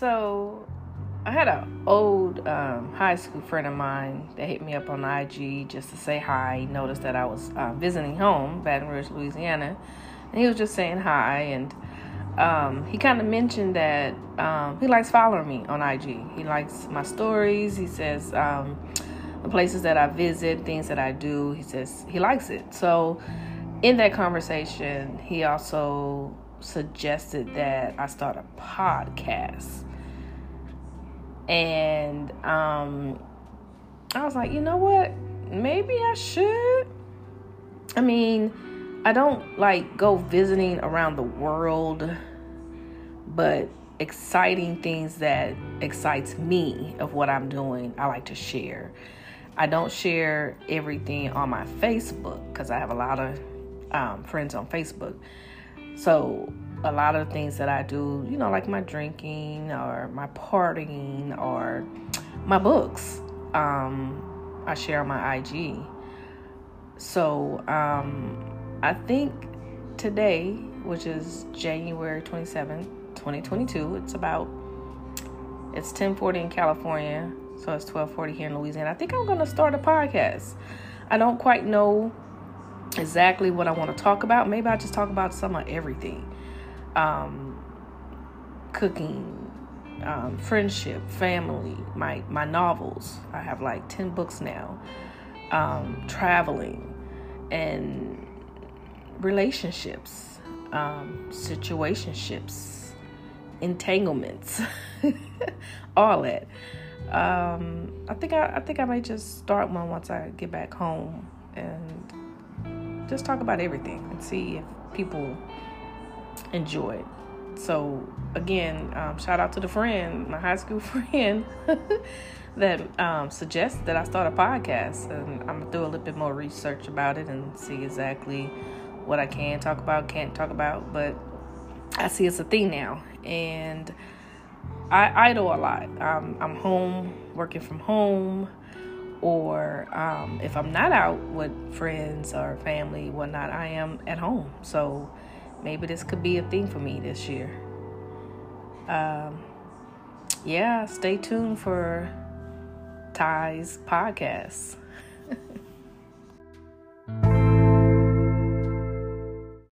So, I had an old um, high school friend of mine that hit me up on IG just to say hi. He noticed that I was uh, visiting home, Baton Rouge, Louisiana, and he was just saying hi. And um, he kind of mentioned that um, he likes following me on IG. He likes my stories. He says um, the places that I visit, things that I do. He says he likes it. So, in that conversation, he also suggested that I start a podcast. And um, I was like, you know what? Maybe I should. I mean, I don't like go visiting around the world, but exciting things that excites me of what I'm doing, I like to share. I don't share everything on my Facebook because I have a lot of um, friends on Facebook. So a lot of things that I do, you know, like my drinking or my partying or my books, um, I share my IG. So um, I think today, which is January 27, 2022, it's about it's 10:40 in California, so it's 12:40 here in Louisiana. I think I'm going to start a podcast. I don't quite know exactly what I want to talk about. Maybe I just talk about some of everything. Um, cooking, um, friendship, family, my my novels. I have like 10 books now. Um, traveling and relationships, um, situationships, entanglements, all that. Um, I think I, I think I might just start one once I get back home and just talk about everything and see if people enjoy it. So again, um, shout out to the friend, my high school friend, that um, suggests that I start a podcast, and I'm gonna do a little bit more research about it and see exactly what I can talk about, can't talk about. But I see it's a thing now, and I idle a lot. Um, I'm home, working from home, or um, if I'm not out with friends or family, whatnot, I am at home. So maybe this could be a thing for me this year. Um, yeah, stay tuned for Ty's podcast.